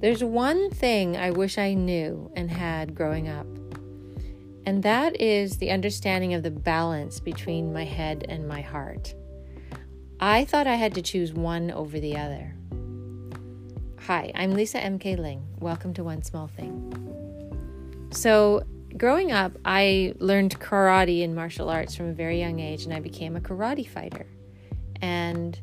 There's one thing I wish I knew and had growing up, and that is the understanding of the balance between my head and my heart. I thought I had to choose one over the other. Hi, I'm Lisa MK Ling. Welcome to One Small Thing. So, growing up, I learned karate and martial arts from a very young age, and I became a karate fighter. And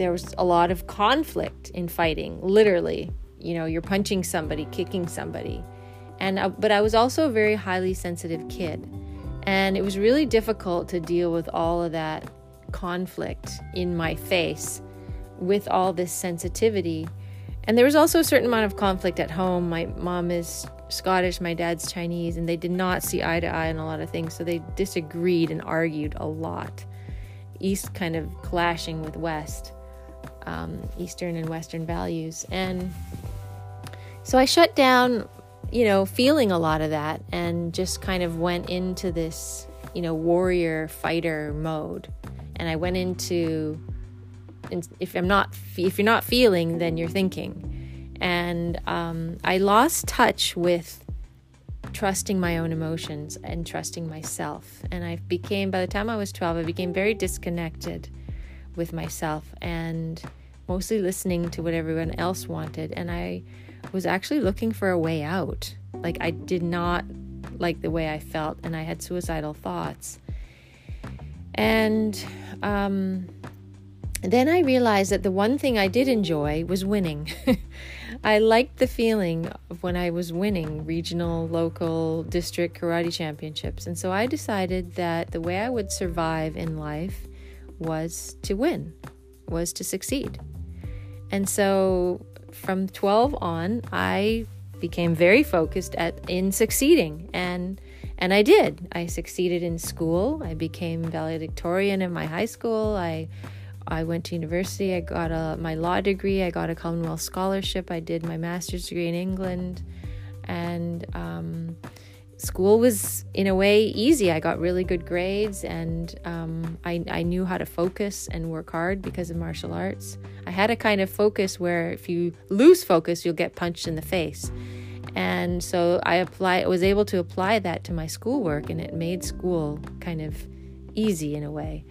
there was a lot of conflict in fighting, literally. You know, you're punching somebody, kicking somebody. And uh, but I was also a very highly sensitive kid. And it was really difficult to deal with all of that conflict in my face with all this sensitivity. And there was also a certain amount of conflict at home. My mom is Scottish, my dad's Chinese, and they did not see eye to eye on a lot of things. So they disagreed and argued a lot. East kind of clashing with West, um, Eastern and Western values. And so I shut down, you know, feeling a lot of that and just kind of went into this, you know, warrior fighter mode. And I went into, if I'm not, if you're not feeling, then you're thinking and um, I lost touch with trusting my own emotions and trusting myself. And I became, by the time I was 12, I became very disconnected with myself and mostly listening to what everyone else wanted. And I was actually looking for a way out. Like, I did not like the way I felt, and I had suicidal thoughts. And um, then I realized that the one thing I did enjoy was winning. I liked the feeling of when I was winning regional, local, district karate championships. And so I decided that the way I would survive in life was to win, was to succeed. And so from 12 on, I became very focused at in succeeding and and I did. I succeeded in school. I became valedictorian in my high school. I I went to university. I got a, my law degree. I got a Commonwealth scholarship. I did my master's degree in England. And school was, in a way, easy. I got really good grades and um, I, I knew how to focus and work hard because of martial arts. I had a kind of focus where if you lose focus, you'll get punched in the face. And so I apply, was able to apply that to my schoolwork, and it made school kind of easy in a way.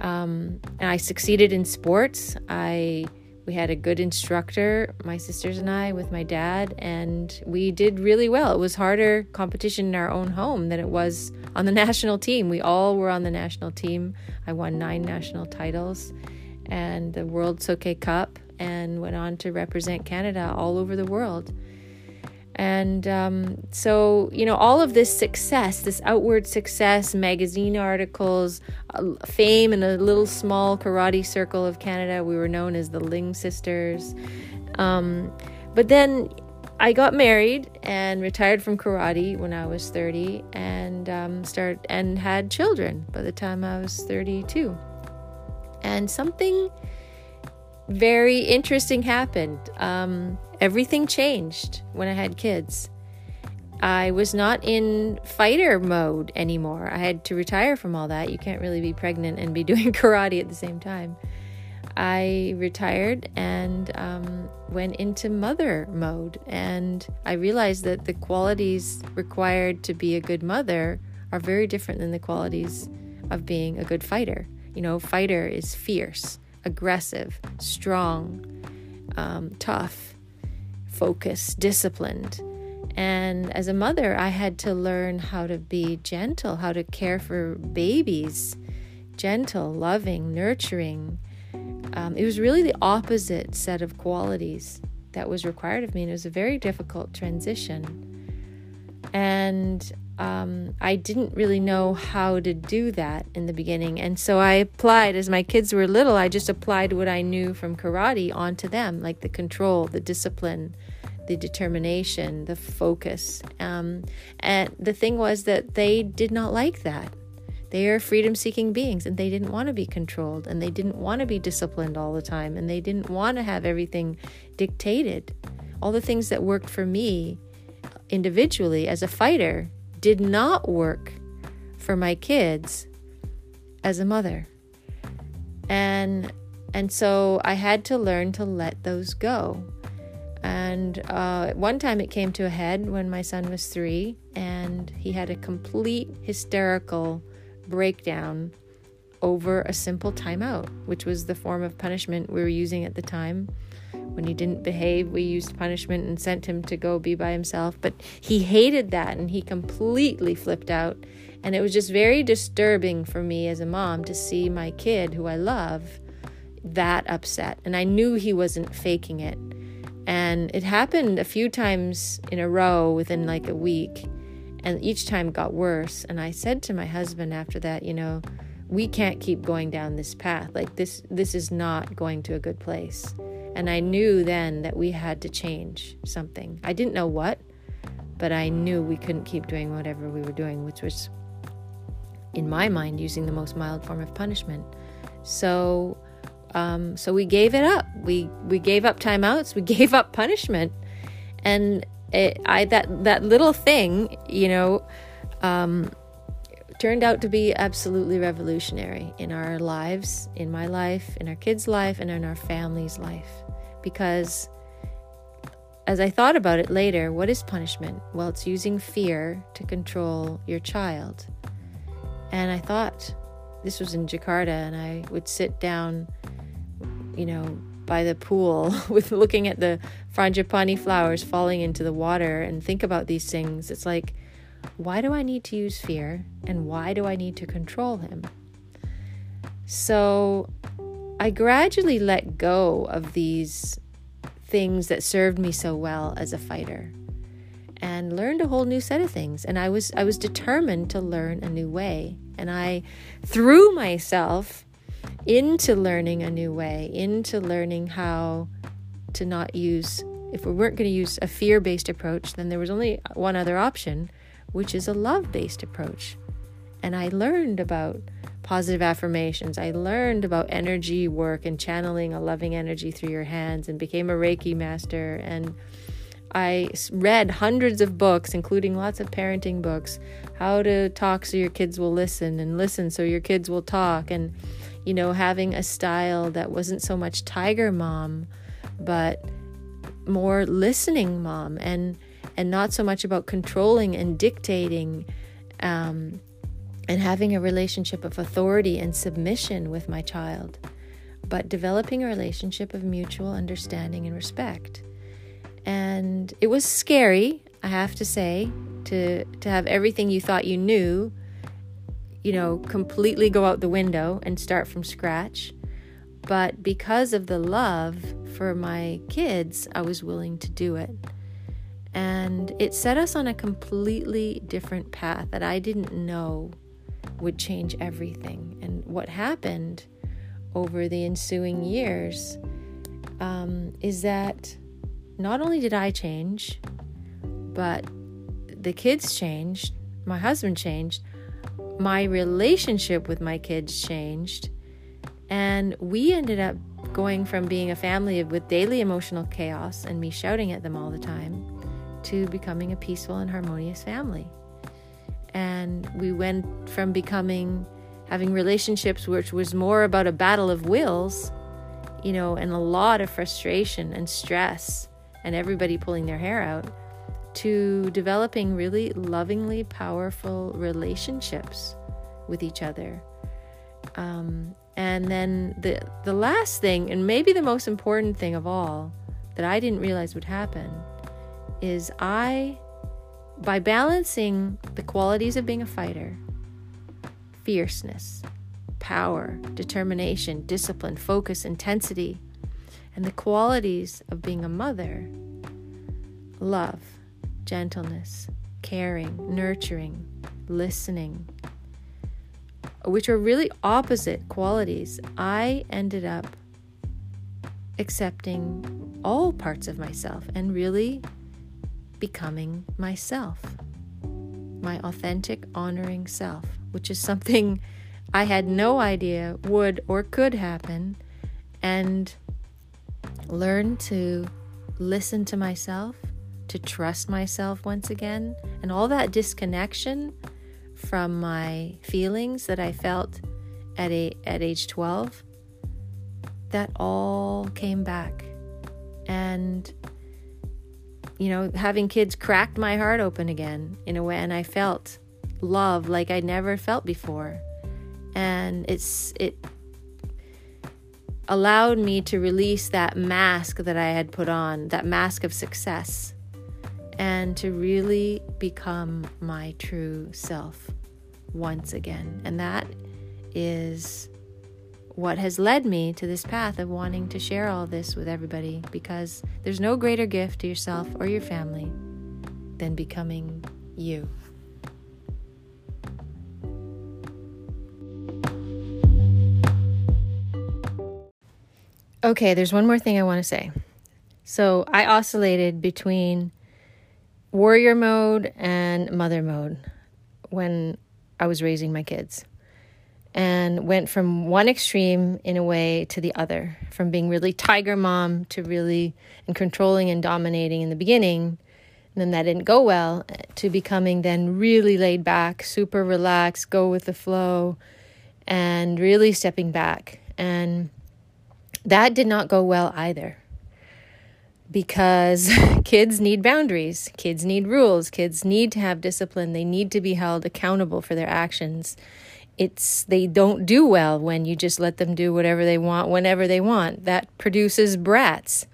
Um, and I succeeded in sports. I we had a good instructor, my sisters and I, with my dad, and we did really well. It was harder competition in our own home than it was on the national team. We all were on the national team. I won nine national titles and the World Soke Cup and went on to represent Canada all over the world. And um, so, you know, all of this success, this outward success, magazine articles, fame in a little small karate circle of Canada, we were known as the Ling Sisters. Um, but then I got married and retired from karate when I was 30 and um, start and had children by the time I was 32. And something very interesting happened. Um, everything changed when I had kids. I was not in fighter mode anymore. I had to retire from all that. You can't really be pregnant and be doing karate at the same time. I retired and um, went into mother mode. And I realized that the qualities required to be a good mother are very different than the qualities of being a good fighter. You know, fighter is fierce, aggressive, strong, um, tough focused, disciplined. And as a mother, I had to learn how to be gentle, how to care for babies gentle, loving, nurturing. Um, it was really the opposite set of qualities that was required of me, and it was a very difficult transition. And um, I didn't really know how to do that in the beginning. And so I applied, as my kids were little, I just applied what I knew from karate onto them, like the control, the discipline, the determination, the focus. Um, and the thing was that they did not like that. They are freedom seeking beings and they didn't want to be controlled and they didn't want to be disciplined all the time and they didn't want to have everything dictated. All the things that worked for me individually as a fighter did not work for my kids as a mother. And and so I had to learn to let those go. And uh, one time it came to a head when my son was three, and he had a complete hysterical breakdown over a simple timeout, which was the form of punishment we were using at the time. When he didn't behave, we used punishment and sent him to go be by himself. But he hated that and he completely flipped out. And it was just very disturbing for me as a mom to see my kid, who I love, that upset. And I knew he wasn't faking it. And it happened a few times in a row within like a week. And each time got worse. And I said to my husband after that, you know, we can't keep going down this path. Like this this is not going to a good place. And I knew then that we had to change something. I didn't know what, but I knew we couldn't keep doing whatever we were doing, which was in my mind using the most mild form of punishment. So um, so we gave it up. We we gave up timeouts. We gave up punishment, and it, I that that little thing, you know, um, turned out to be absolutely revolutionary in our lives, in my life, in our kids' life, and in our family's life. Because as I thought about it later, what is punishment? Well, it's using fear to control your child. And I thought this was in Jakarta, and I would sit down you know, by the pool with looking at the frangipani flowers falling into the water and think about these things. It's like, why do I need to use fear and why do I need to control him? So I gradually let go of these things that served me so well as a fighter and learned a whole new set of things and I was I was determined to learn a new way and I threw myself into learning a new way, into learning how to not use, if we weren't going to use a fear based approach, then there was only one other option, which is a love based approach. And I learned about positive affirmations. I learned about energy work and channeling a loving energy through your hands and became a Reiki master. And I read hundreds of books, including lots of parenting books, how to talk so your kids will listen and listen so your kids will talk. And you know, having a style that wasn't so much tiger mom, but more listening mom and and not so much about controlling and dictating um, and having a relationship of authority and submission with my child, but developing a relationship of mutual understanding and respect. And it was scary, I have to say, to to have everything you thought you knew you know, completely go out the window and start from scratch. But because of the love for my kids, I was willing to do it. And it set us on a completely different path that I didn't know would change everything. And what happened over the ensuing years um, is that not only did I change, but the kids changed, my husband changed, my relationship with my kids changed. And we ended up going from being a family with daily emotional chaos and me shouting at them all the time to becoming a peaceful and harmonious family. And we went from becoming having relationships which was more about a battle of wills, you know, and a lot of frustration and stress and everybody pulling their hair out to developing really lovingly powerful relationships with each other. Um, and then the the last thing, and maybe the most important thing of all, that I didn't realize would happen, is I, by balancing the qualities of being a fighter, fierceness, power, determination, discipline, focus, intensity, and the qualities of being a mother, love, gentleness, caring, nurturing, listening, which are really opposite qualities, I ended up accepting all parts of myself and really becoming myself, my authentic, honoring self, which is something I had no idea would or could happen, and learn to listen to myself to trust myself once again. And all that disconnection from my feelings that I felt at, a, at age 12 that all came back. And, you know, having kids cracked my heart open again in a way, and I felt love like I never felt before. And it's, it, allowed me to release that mask that I had put on, that mask of success, and to really become my true self once again. And that is what has led me to this path of wanting to share all this with everybody because there's no greater gift to yourself or your family than becoming you. Okay, there's one more thing I want to say. So I oscillated between warrior mode and mother mode when I was raising my kids and went from one extreme in a way to the other from being really tiger mom to really and controlling and dominating in the beginning and then that didn't go well to becoming then really laid back super relaxed go with the flow and really stepping back. And that did not go well either because kids need boundaries kids need rules kids need to have discipline they need to be held accountable for their actions it's they don't do well when you just let them do whatever they want whenever they want. That produces brats.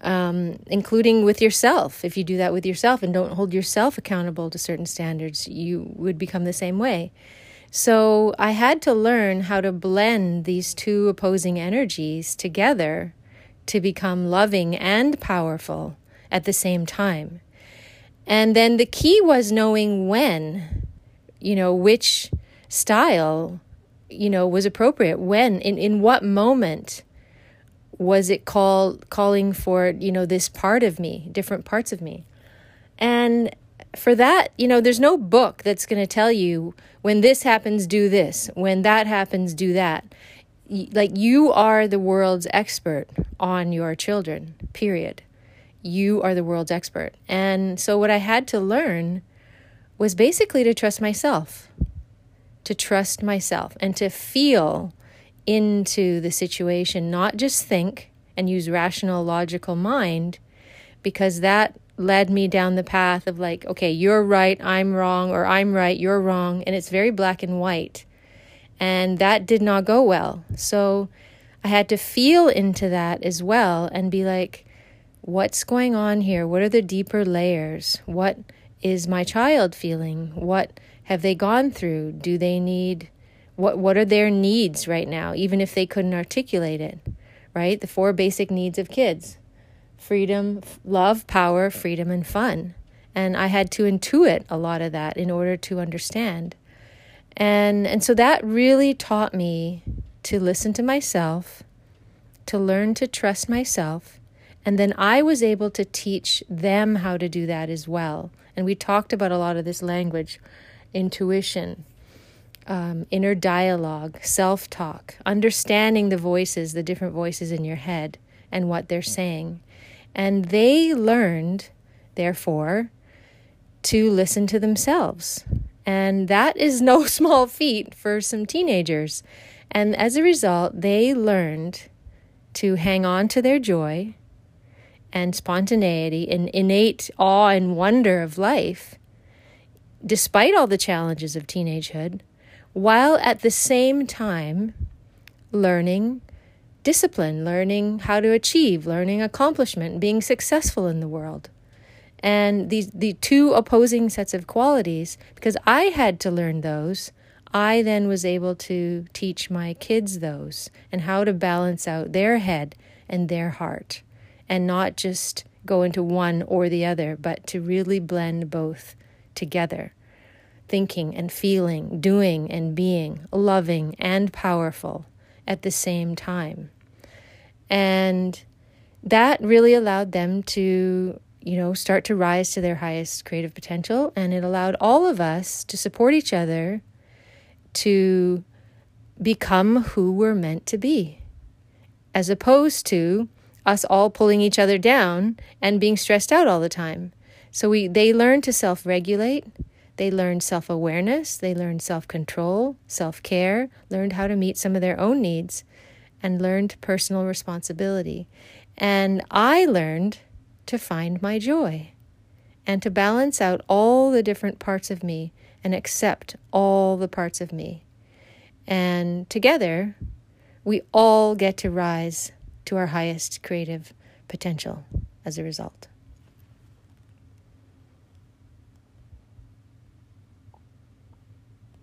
Um, including with yourself. If you do that with yourself and don't hold yourself accountable to certain standards, you would become the same way. So I had to learn how to blend these two opposing energies together to become loving and powerful at the same time. And then the key was knowing when, you know, which style, you know, was appropriate. When, in, in what moment was it call, calling for, you know, this part of me, different parts of me? And for that, you know, there's no book that's going to tell you when this happens, do this. When that happens, do that. Like you are the world's expert on your children, period. You are the world's expert. And so, what I had to learn was basically to trust myself to trust myself and to feel into the situation, not just think and use rational, logical mind, because that led me down the path of like, okay, you're right, I'm wrong, or I'm right, you're wrong. And it's very black and white. And that did not go well. So I had to feel into that as well and be like, what's going on here? What are the deeper layers? What is my child feeling? What have they gone through? Do they need what what are their needs right now even if they couldn't articulate it? Right? The four basic needs of kids. Freedom, love, power, freedom and fun. And I had to intuit a lot of that in order to understand. And and so that really taught me to listen to myself, to learn to trust myself, and then I was able to teach them how to do that as well. And we talked about a lot of this language intuition, um, inner dialogue, self talk, understanding the voices, the different voices in your head, and what they're saying. And they learned, therefore, to listen to themselves. And that is no small feat for some teenagers. And as a result, they learned to hang on to their joy and spontaneity and innate awe and wonder of life despite all the challenges of teenagehood, while at the same time learning discipline, learning how to achieve, learning accomplishment, being successful in the world. And these the two opposing sets of qualities, because I had to learn those, I then was able to teach my kids those and how to balance out their head and their heart and not just go into one or the other, but to really blend both together thinking and feeling, doing and being, loving and powerful at the same time. And that really allowed them to, you know, start to rise to their highest creative potential. And it allowed all of us to support each other to become who we're meant to be, as opposed to us all pulling each other down and being stressed out all the time. So we they learn to self-regulate, they learned self-awareness, they learned self-control, self-care, learned how to meet some of their own needs. and learned personal responsibility. And I learned to find my joy and to balance out all the different parts of me and accept all the parts of me. And together, we all get to rise to our highest creative potential as a result.